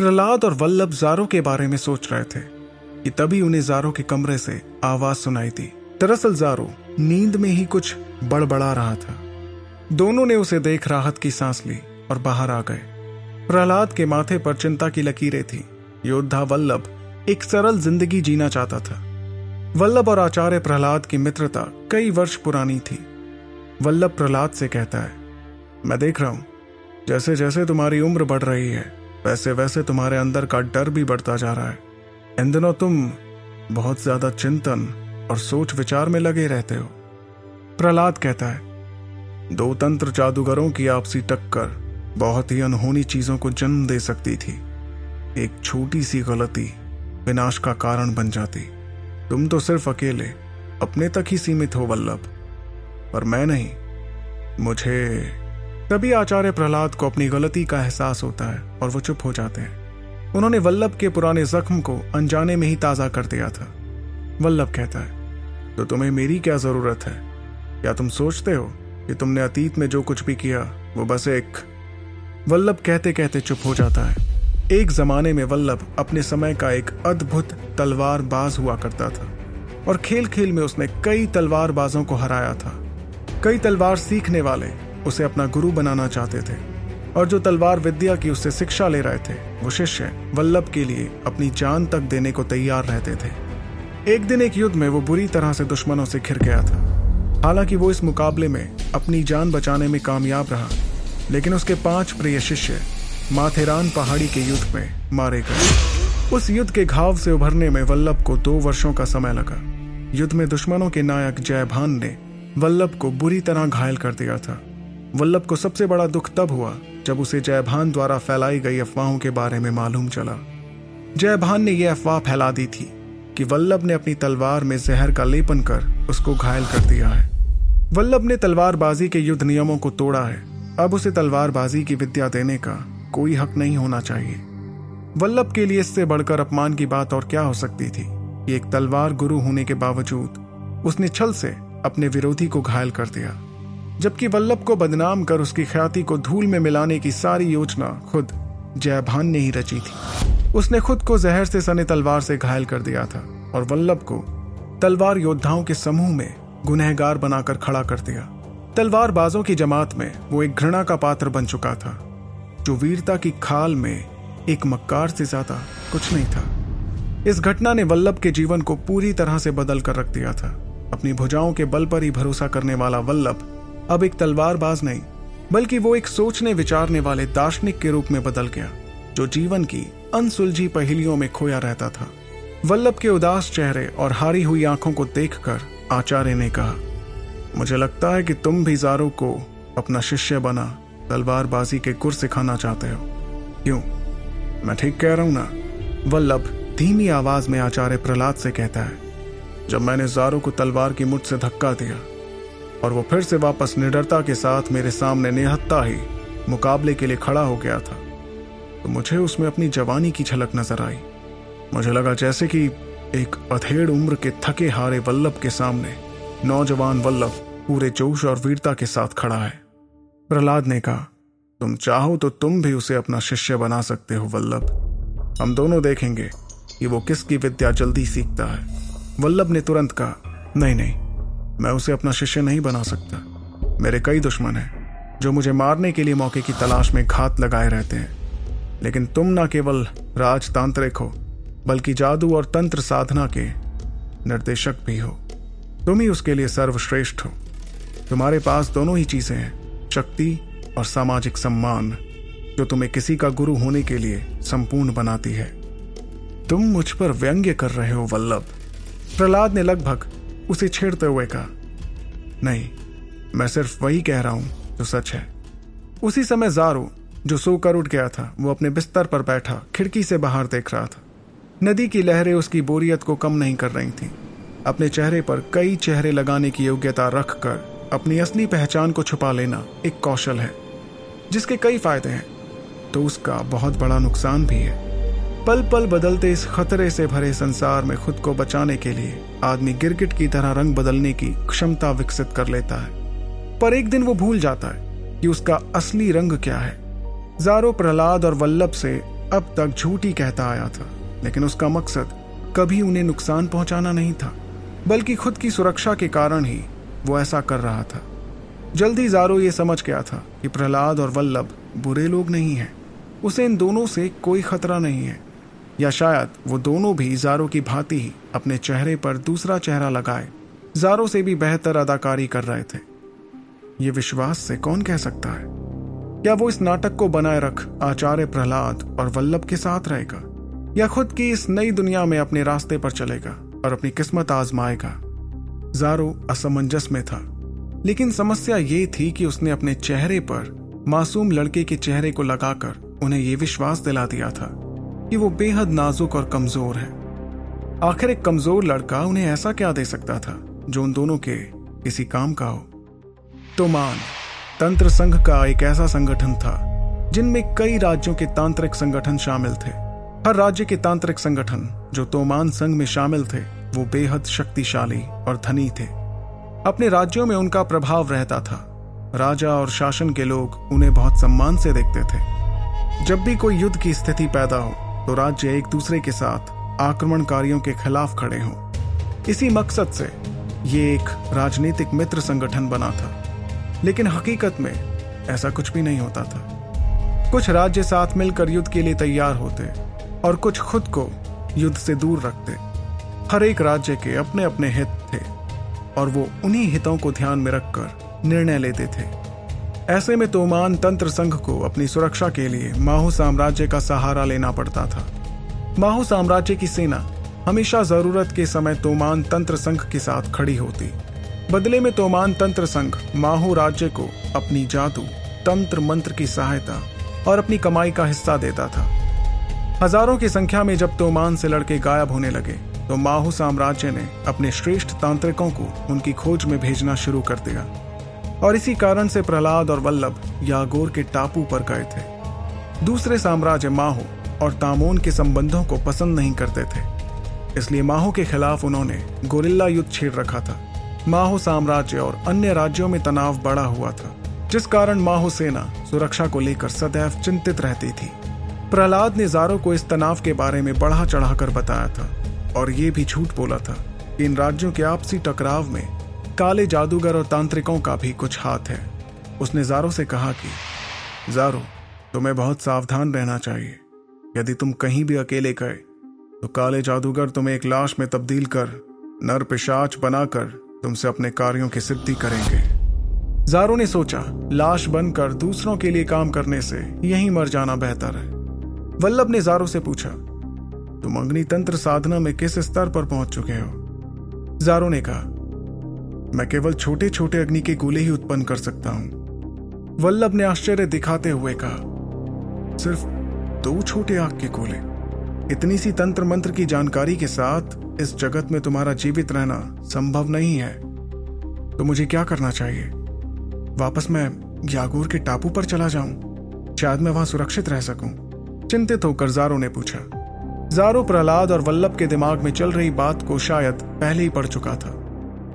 प्रहलाद और वल्लभ जारो के बारे में सोच रहे थे कि तभी उन्हें जारो के कमरे से आवाज़ सुनाई दी। दरअसल जारो नींद में ही कुछ बड़बड़ा रहा था। दोनों ने उसे देख राहत की सांस ली और बाहर आ गए। प्रहलाद के माथे पर चिंता की लकीरें थी। योद्धा वल्लभ एक सरल ज़िंदगी जीना चाहता था। वल्लभ और आचार्य प्रहलाद की मित्रता कई वर्ष पुरानी थी। वल्लभ प्रहलाद से कहता है, मैं देख रहा हूँ जैसे जैसे तुम्हारी उम्र बढ़ रही है वैसे वैसे तुम्हारे अंदर का डर भी बढ़ता जा रहा है। इन दिनों तुम बहुत ज़्यादा चिंतन और सोच विचार में लगे रहते हो। प्रहलाद कहता है, दो तंत्र जादूगरों की आपसी टक्कर बहुत ही अनहोनी चीज़ों को जन्म दे सकती थी। एक छोटी सी गलती विनाश का कारण बन जाती। तुम तो सिर्फ़ अकेले, अपने तक ही सीमित हो वल्लभ। पर मैं नहीं, मुझे तभी आचार्य प्रहलाद को अपनी गलती का एहसास होता है और वो चुप हो जाते हैं। उन्होंने वल्लभ के पुराने जख्म को अनजाने में ही ताज़ा कर दिया था। वल्लभ कहता है तो तुम्हें मेरी क्या ज़रूरत है? क्या तुम सोचते हो कि तुमने अतीत में जो कुछ भी किया, वो बस एक वल्लभ कहते कहते चुप हो जाता है। एक जमाने में वल्लभ अपने समय का एक अद्भुत तलवार बाज हुआ करता था और खेल खेल में उसने कई तलवार बाजों को हराया था। कई तलवार सीखने वाले उसे अपना गुरु बनाना चाहते थे और जो तलवार विद्या की उससे शिक्षा ले रहे थे, वो शिष्य वल्लभ के लिए अपनी जान तक देने को तैयार रहते थे। एक दिन एक युद्ध में वो बुरी तरह से दुश्मनों से घिर गया था। हालाँकि वो इस मुकाबले में अपनी जान बचाने में कामयाब रहा, लेकिन उसके पाँच प्रिय शिष्य माथेरान पहाड़ी के युद्ध में मारे गए। उस युद्ध के घाव से उभरने में वल्लभ को दो वर्षों का समय लगा। युद्ध में दुश्मनों के नायक जयभान ने वल्लभ को बुरी तरह घायल कर दिया था। वल्लभ को सबसे बड़ा दुख तब हुआ, जब उसे जयभान द्वारा फैलाई गई अफवाहों के बारे में मालूम चला। जयभान ने यह अफवाह फैला दी थी कि वल्लभ ने अपनी तलवार में जहर का लेपन कर उसको घायल कर दिया है। वल्लभ ने तलवारबाजी के युद्ध नियमों को तोड़ा है। अब उसे तलवारबाजी की विद्या देने का कोई हक नहीं होना चाहिए। वल्लभ के लिए इससे बढ़कर अपमान की बात और क्या हो सकती थी? एक तलवार गुरु होने के बावजूद उसने छल से अपने विरोधी को घायल कर दिया। जबकि वल्लभ को बदनाम कर उसकी ख्याति को धूल में मिलाने की सारी योजना खुद जयभान ने ही रची थी। उसने खुद को जहर से सने तलवार से घायल कर दिया था और वल्लभ को तलवार योद्धाओं के समूह में गुनहगार बनाकर खड़ा कर दिया। तलवार बाजों की जमात में वो एक घृणा का पात्र बन चुका था, जो वीरता की खाल में एक मक्कार से ज़्यादा कुछ नहीं था। इस घटना ने वल्लभ के जीवन को पूरी तरह से बदल कर रख दिया था। अपनी भुजाओं के बल पर ही भरोसा करने वाला वल्लभ अब एक तलवारबाज नहीं, बल्कि वो एक सोचने विचारने वाले दार्शनिक के रूप में बदल गया, जो जीवन की अनसुलझी पहेलियों में खोया रहता था। वल्लभ के उदास चेहरे और हारी हुई आँखों को देखकर आचार्य ने कहा, मुझे लगता है कि तुम भी जारो को अपना शिष्य बना, तलवारबाजी के गुर सिखाना चाहते हो। क्यों? मैं ठीक कह रहा हूँ ना? वल्लभ धीमी आवाज़ में आचार्य प्रहलाद से कहता है, जब मैंने जारो को तलवार की मुठ से धक्का दिया और वो फिर से वापस निडरता के साथ मेरे सामने निहत्ता ही मुकाबले के लिए खड़ा हो गया था। तो मुझे उसमें अपनी जवानी की झलक नज़र आई। मुझे लगा जैसे कि एक अधेड़ उम्र के थके हारे वल्लभ के सामने नौजवान वल्लभ पूरे जोश और वीरता के साथ खड़ा है। प्रहलाद ने कहा, तुम चाहो तो तुम भी उसे अपना शिष्य बना सकते हो वल्लभ। हम दोनों देखेंगे कि वो किसकी विद्या जल्दी सीखता है। वल्लभ ने तुरंत कहा, नहीं नहीं मैं उसे अपना शिष्य नहीं बना सकता। मेरे कई दुश्मन हैं, जो मुझे मारने के लिए मौके की तलाश में घात लगाए रहते हैं। लेकिन तुम ना केवल राजतांत्रिक हो, बल्कि जादू और तंत्र साधना के निर्देशक भी हो। तुम ही उसके लिए सर्वश्रेष्ठ हो। तुम्हारे पास दोनों ही चीज़ें हैं, शक्ति और सामाजिक सम्मान, जो तुम्हें किसी का गुरु होने के लिए संपूर्ण बनाती है। तुम मुझ पर व्यंग्य कर रहे हो, वल्लभ। प्रहलाद ने लगभग उसे छेड़ते हुए कहा, नहीं, मैं सिर्फ़ वही कह रहा हूँ जो सच है। उसी समय जारो, जो सोकर उठ गया था, वो अपने बिस्तर पर बैठा, खिड़की से बाहर देख रहा था। नदी की लहरें उसकी बोरियत को कम नहीं कर रही थीं। अपने चेहरे पर कई चेहरे लगाने की योग्यता रखकर, अपनी असली पहचान को छुपा लेना एक कौशल है, जिसके कई फ़ायदे हैं। तो उसका बहुत बड़ा नुकसान भी है। पल पल बदलते इस खतरे से भरे संसार में खुद को बचाने के लिए आदमी गिरगिट की तरह रंग बदलने की क्षमता विकसित कर लेता है। पर एक दिन वो भूल जाता है कि उसका असली रंग क्या है। जारो प्रहलाद और वल्लभ से अब तक झूठ कहता आया था, लेकिन उसका मकसद कभी उन्हें नुकसान पहुंचाना नहीं था, बल्कि खुद की सुरक्षा के कारण ही वो ऐसा कर रहा था। जल्दी जारो ये समझ गया था कि प्रहलाद और वल्लभ बुरे लोग नहीं हैं। उसे इन दोनों से कोई खतरा नहीं है। या शायद वो दोनों भी जारो की भांति ही अपने चेहरे पर दूसरा चेहरा लगाए। जारो से भी बेहतर अदाकारी कर रहे थे। ये विश्वास से कौन कह सकता है? क्या वो इस नाटक को बनाए रख आचार्य प्रहलाद और वल्लभ के साथ रहेगा? या खुद की इस नई दुनिया में अपने रास्ते पर चलेगा और अपनी किस्मत आजमाएगा? जारो असमंजस में था। लेकिन समस्या ये थी कि उसने अपने चेहरे पर मासूम लड़के के चेहरे को लगाकर उन्हें यह विश्वास दिला दिया था। कि वो बेहद नाजुक और कमज़ोर है। आखिर एक कमज़ोर लड़का उन्हें ऐसा क्या दे सकता था, जो उन दोनों के किसी काम का हो? तो मान, तंत्र संघ का एक ऐसा संगठन था, जिनमें कई राज्यों के तांत्रिक संगठन शामिल थे। हर राज्य के तांत्रिक संगठन, जो तोमान संघ में शामिल थे, वो बेहद शक्तिशाली और धनी थे। अपने राज्यों में उनका प्रभाव रहता था। राजा और शासन के लोग उन्हें बहुत सम्मान से देखते थे। जब भी कोई युद्ध की स्थिति पैदा हो तो राज्य एक दूसरे के साथ आक्रमणकारियों के खिलाफ खड़े हों। इसी मकसद से ये एक राजनीतिक मित्र संगठन बना था। लेकिन हकीकत में ऐसा कुछ भी नहीं होता था। कुछ राज्य साथ मिलकर युद्ध के लिए तैयार होते और कुछ खुद को युद्ध से दूर रखते। हर एक राज्य के अपने अपने हित थे और वो उन्हीं हितों को ध्यान में रखकर निर्णय लेते थे। ऐसे में तोमान तंत्र संघ को अपनी सुरक्षा के लिए माहू साम्राज्य का सहारा लेना पड़ता था। माहू साम्राज्य की सेना हमेशा ज़रूरत के समय तोमान तंत्र संघ के साथ खड़ी होती। बदले में तोमान तंत्र संघ माहू राज्य को अपनी जादू, तंत्र मंत्र की सहायता और अपनी कमाई का हिस्सा देता था। हज़ारों की संख्या में जब तोमान से लड़के गायब होने लगे तो माहू साम्राज्य ने अपने श्रेष्ठ तांत्रिकों को उनकी खोज में भेजना शुरू कर दिया। और इसी कारण से प्रहलाद और वल्लभ यागोर के टापू पर गए थे। दूसरे साम्राज्य माहू और तामोन के संबंधों को पसंद नहीं करते थे। इसलिए माहू के खिलाफ उन्होंने गोरिल्ला युद्ध छेड़ रखा था। माहो साम्राज्य और अन्य राज्यों में तनाव बढ़ा हुआ था, जिस कारण माहो सेना सुरक्षा को लेकर सदैव चिंतित रहती थी। प्रहलाद ने जारो को इस तनाव के बारे में बढ़ा चढ़ाकर बताया था और ये भी झूठ बोला था इन राज्यों के आपसी टकराव में काले जादूगर और तांत्रिकों का भी कुछ हाथ है। उसने जारो से कहा कि, जारो, तुम्हें बहुत सावधान रहना चाहिए। यदि तुम कहीं भी अकेले गए तो काले जादूगर तुम्हें एक लाश में तब्दील कर, नर पिशाच बनाकर तुमसे अपने कार्यों की सिद्धि करेंगे। जारो ने सोचा, लाश बनकर दूसरों के लिए काम करने से यहीं मर जाना बेहतर है। वल्लभ ने जारो से पूछा, तुम अग्नि तंत्र साधना में किस स्तर पर पहुँच चुके हो? जारो ने कहा मैं केवल छोटे छोटे अग्नि के गोले ही उत्पन्न कर सकता हूँ। वल्लभ ने आश्चर्य दिखाते हुए कहा, सिर्फ़ दो छोटे आग के गोले इतनी सी तंत्र मंत्र की जानकारी के साथ इस जगत में तुम्हारा जीवित रहना संभव नहीं है। तो मुझे क्या करना चाहिए? वापस मैं यागोर के टापू पर चला जाऊँ। शायद मैं वहाँ सुरक्षित रह सकूँ। चिंतित होकर जारो ने पूछा। जारो प्रहलाद और वल्लभ के दिमाग में चल रही बात को शायद पहले ही पढ़ चुका था।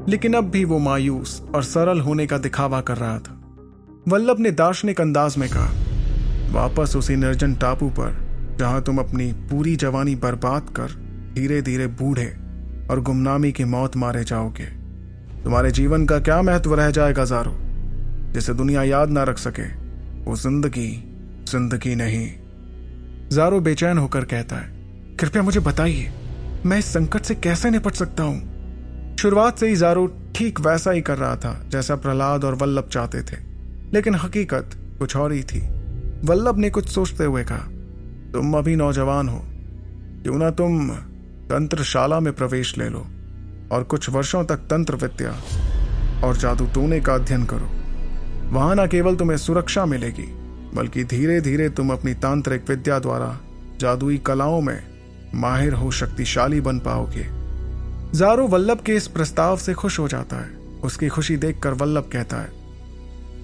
लेकिन अब भी वो मायूस और सरल होने का दिखावा कर रहा था। वल्लभ ने दार्शनिक अंदाज में कहा, वापस उसी निर्जन टापू पर, जहाँ तुम अपनी पूरी जवानी बर्बाद कर धीरे धीरे बूढ़े और गुमनामी की मौत मारे जाओगे। तुम्हारे जीवन का क्या महत्व रह जाएगा, जारो? जिसे दुनिया याद ना रख सके, वो ज़िंदगी ज़िंदगी नहीं। जारो बेचैन होकर कहता है, कृपया मुझे बताइए, मैं इस संकट से कैसे निपट सकता हूँ? शुरुआत से ही जारो ठीक वैसा ही कर रहा था, जैसा प्रहलाद और वल्लभ चाहते थे। लेकिन हकीकत कुछ और ही थी। वल्लभ ने कुछ सोचते हुए कहा, तुम अभी नौजवान हो। क्यों ना तुम तंत्रशाला में प्रवेश ले लो और कुछ वर्षों तक तंत्र विद्या और जादू टोने का अध्ययन करो। वहाँ न केवल तुम्हें सुरक्षा मिलेगी, बल्कि धीरे धीरे तुम अपनी तांत्रिक विद्या द्वारा जादुई कलाओं में माहिर हो शक्तिशाली बन पाओगे। जारो वल्लभ के इस प्रस्ताव से खुश हो जाता है। उसकी खुशी देखकर वल्लभ कहता है,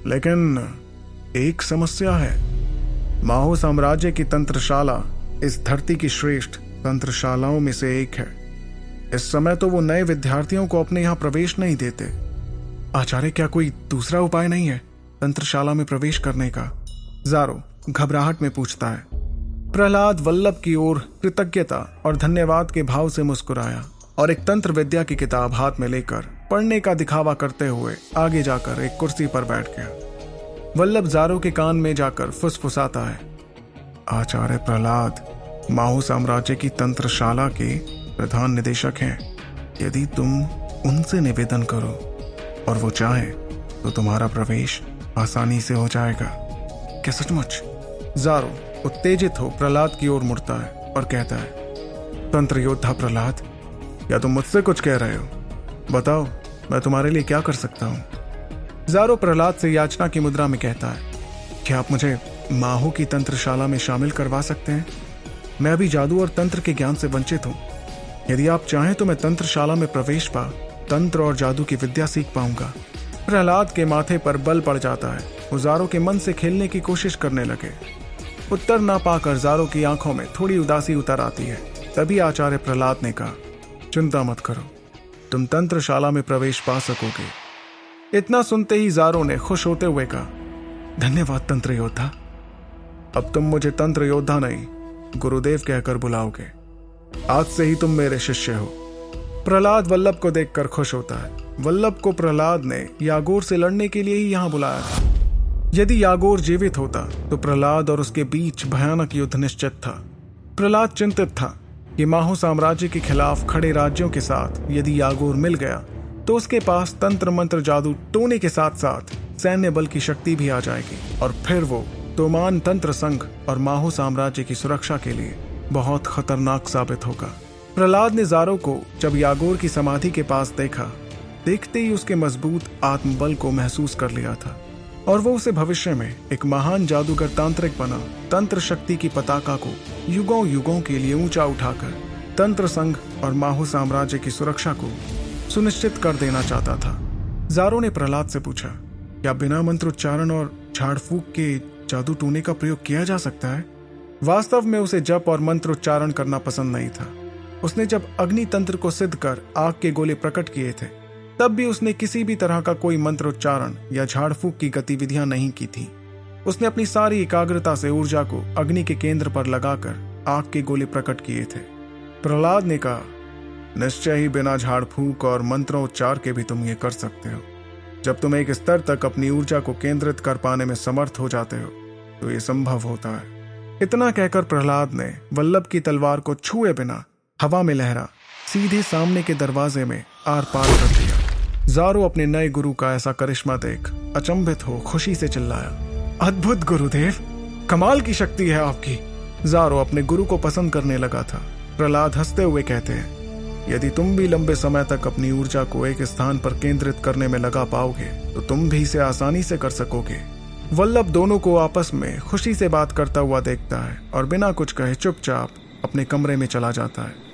लेकिन एक समस्या है। माहो साम्राज्य की तंत्रशाला इस धरती की श्रेष्ठ तंत्रशालाओं में से एक है। इस समय तो वो नए विद्यार्थियों को अपने यहाँ प्रवेश नहीं देते। आचार्य, क्या कोई दूसरा उपाय नहीं है तंत्रशाला में प्रवेश करने का? जारो घबराहट में पूछता है। प्रहलाद वल्लभ की ओर कृतज्ञता और धन्यवाद के भाव से मुस्कुराया। और एक तंत्र विद्या की किताब हाथ में लेकर पढ़ने का दिखावा करते हुए आगे जाकर एक कुर्सी पर बैठ गया। वल्लभ जारो के कान में जाकर फुसफुसाता है। आचार्य प्रहलाद, माहू साम्राज्य की तंत्रशाला के प्रधान निदेशक हैं। यदि तुम उनसे निवेदन करो और वो चाहे तो तुम्हारा प्रवेश आसानी से हो जाएगा। क्या सचमुच? जारो, उत्तेजित हो प्रहलाद की ओर मुड़ता है और कहता है, तंत्र योद्धा प्रहलाद या तुम मुझसे कुछ कह रहे हो? बताओ, मैं तुम्हारे लिए क्या कर सकता हूँ? जारो प्रहलाद से याचना की मुद्रा में कहता है, क्या आप मुझे माहू की तंत्रशाला में शामिल करवा सकते हैं? मैं अभी जादू और तंत्र के ज्ञान से वंचित हूँ। यदि आप चाहें तो मैं तंत्रशाला में प्रवेश पा, तंत्र और जादू की विद्या सीख पाऊँगा। प्रहलाद के माथे पर बल पड़ जाता है। वो जारो के मन से खेलने की कोशिश करने लगे। उत्तर ना पाकर जारो की आँखों में थोड़ी उदासी उतर आती है। तभी आचार्य प्रहलाद ने कहा चिंता मत करो। तुम तंत्रशाला में प्रवेश पा सकोगे। इतना सुनते ही जारो ने खुश होते हुए कहा, धन्यवाद तंत्र योद्धा। अब तुम मुझे तंत्र योद्धा नहीं, गुरुदेव कहकर बुलाओगे। आज से ही तुम मेरे शिष्य हो। प्रहलाद वल्लभ को देखकर खुश होता है। वल्लभ को प्रहलाद ने यागोर से लड़ने के लिए ही यहाँ बुलाया था। यदि यागोर जीवित होता तो प्रहलाद और उसके बीच भयानक युद्ध निश्चित था। प्रहलाद चिंतित था। कि माहू साम्राज्य के खिलाफ खड़े राज्यों के साथ यदि यागोर मिल गया तो उसके पास तंत्र मंत्र जादू टोने के साथ साथ सैन्य बल की शक्ति भी आ जाएगी। और फिर वो तोमान तंत्र संघ और माहू साम्राज्य की सुरक्षा के लिए बहुत खतरनाक साबित होगा। प्रहलाद ने जारो को जब यागोर की समाधि के पास देखा, देखते ही उसके मज़बूत आत्मबल को महसूस कर लिया था। और वो उसे भविष्य में एक महान जादूगर तांत्रिक बना, तंत्र शक्ति की पताका को युगों युगों के लिए ऊँचा उठाकर तंत्र संघ और माहू साम्राज्य की सुरक्षा को सुनिश्चित कर देना चाहता था। जारो ने प्रहलाद से पूछा, क्या बिना मंत्रोच्चारण और झाड़ फूक के जादू टूने का प्रयोग किया जा सकता है? वास्तव में उसे जप और मंत्रोच्चारण करना पसंद नहीं था। उसने जब अग्नि तंत्र को सिद्ध कर आग के गोले प्रकट किए थे तब भी उसने किसी भी तरह का कोई मंत्रोच्चारण या झाड़ फूक की गतिविधियाँ नहीं की थी। उसने अपनी सारी एकाग्रता से ऊर्जा को अग्नि के केंद्र पर लगाकर आग के गोले प्रकट किए थे। प्रहलाद ने कहा, निश्चय ही बिना झाड़ फूक और मंत्रोच्चार के भी तुम ये कर सकते हो। जब तुम एक स्तर तक अपनी ऊर्जा को केंद्रित कर पाने में समर्थ हो जाते हो तो ये संभव होता है। इतना कहकर प्रहलाद ने वल्लभ की तलवार को छुए बिना हवा में लहरा, सीधे सामने के दरवाजे में आर पार कर दिया। जारो अपने नए गुरु का ऐसा करिश्मा देख, अचंभित हो, खुशी से चिल्लाया। अद्भुत गुरुदेव, कमाल की शक्ति है आपकी। जारो अपने गुरु को पसंद करने लगा था। प्रहलाद हँसते हुए कहते हैं, यदि तुम भी लंबे समय तक अपनी ऊर्जा को एक स्थान पर केंद्रित करने में लगा पाओगे तो तुम भी इसे आसानी से कर सकोगे। वल्लभ दोनों को आपस में खुशी से बात करता हुआ देखता है और बिना कुछ कहे चुपचाप अपने कमरे में चला जाता है।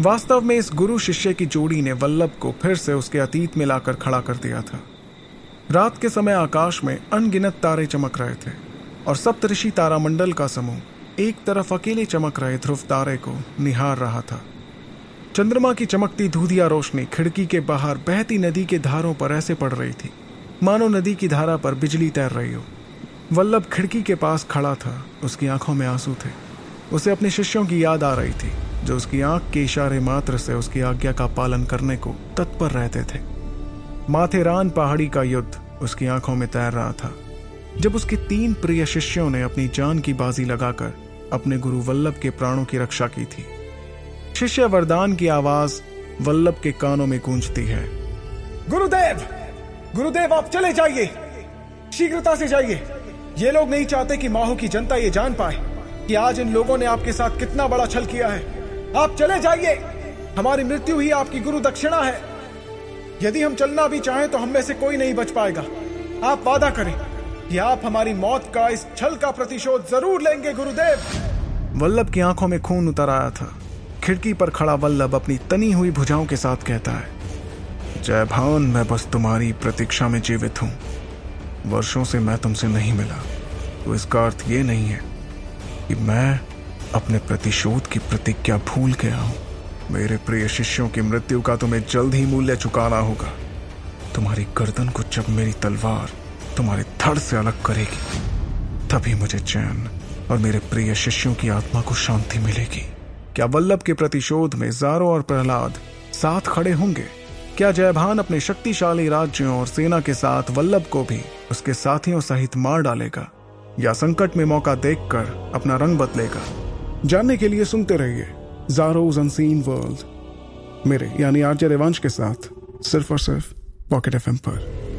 वास्तव में इस गुरु शिष्य की जोड़ी ने वल्लभ को फिर से उसके अतीत में लाकर खड़ा कर दिया था। रात के समय आकाश में अनगिनत तारे चमक रहे थे और सप्तऋषि तारामंडल का समूह एक तरफ़ अकेले चमक रहे ध्रुव तारे को निहार रहा था। चंद्रमा की चमकती धूधिया रोशनी खिड़की के बाहर बहती नदी के धारों पर ऐसे पड़ रही थी। मानो नदी की धारा पर बिजली तैर रही हो। वल्लभ खिड़की के पास खड़ा था, उसकी आँखों में आँसू थे। उसे अपने शिष्यों की याद आ रही थी। जो उसकी आँख के इशारे मात्र से उसकी आज्ञा का पालन करने को तत्पर रहते थे। माथेरान पहाड़ी का युद्ध उसकी आँखों में तैर रहा था। जब उसके तीन प्रिय शिष्यों ने अपनी जान की बाजी लगाकर अपने गुरु वल्लभ के प्राणों की रक्षा की थी। शिष्य वरदान की आवाज़ वल्लभ के कानों में गूंजती है। गुरुदेव! गुरुदेव, आप चले जाइए। शीघ्रता से जाइए। ये लोग नहीं चाहते कि माहू की जनता ये जान पाए कि आज इन लोगों ने आपके साथ कितना बड़ा छल किया है। आप चले जाइए। हमारी मृत्यु ही आपकी गुरु दक्षिणा है। यदि हम चलना भी चाहें तो हम में से कोई नहीं बच पाएगा। आप वादा करें कि आप हमारी मौत का इस छल का प्रतिशोध ज़रूर लेंगे, गुरुदेव। वल्लभ की आँखों में खून उतर आया था। खिड़की पर खड़ा वल्लभ अपनी तनी हुई भुजाओं के साथ कहता है, जय भान, मैं बस तुम्हारी प्रतीक्षा में जीवित हूँ। वर्षों से मैं तुमसे नहीं मिला तो इसका अर्थ ये नहीं है कि मैं अपने प्रतिशोध की प्रतिज्ञा भूल गया हूँ। मेरे प्रिय शिष्यों की मृत्यु का तुम्हें जल्द ही मूल्य चुकाना होगा। तुम्हारी गर्दन को जब मेरी तलवार तुम्हारे धड़ से अलग करेगी, तभी मुझे चैन और मेरे प्रिय शिष्यों की आत्मा को शांति मिलेगी। क्या वल्लभ के प्रतिशोध में जारो और प्रहलाद साथ खड़े होंगे? क्या जयभान अपने शक्तिशाली राज्यों और सेना के साथ वल्लभ को भी उसके साथियों सहित मार डालेगा? या संकट में मौका देखकर अपना रंग बदलेगा? जानने के लिए सुनते रहिए। जारोज अनसीन वर्ल्ड मेरे, यानी आर्य रेवांश के साथ, सिर्फ़ और सिर्फ़ पॉकेट एफ़ पर।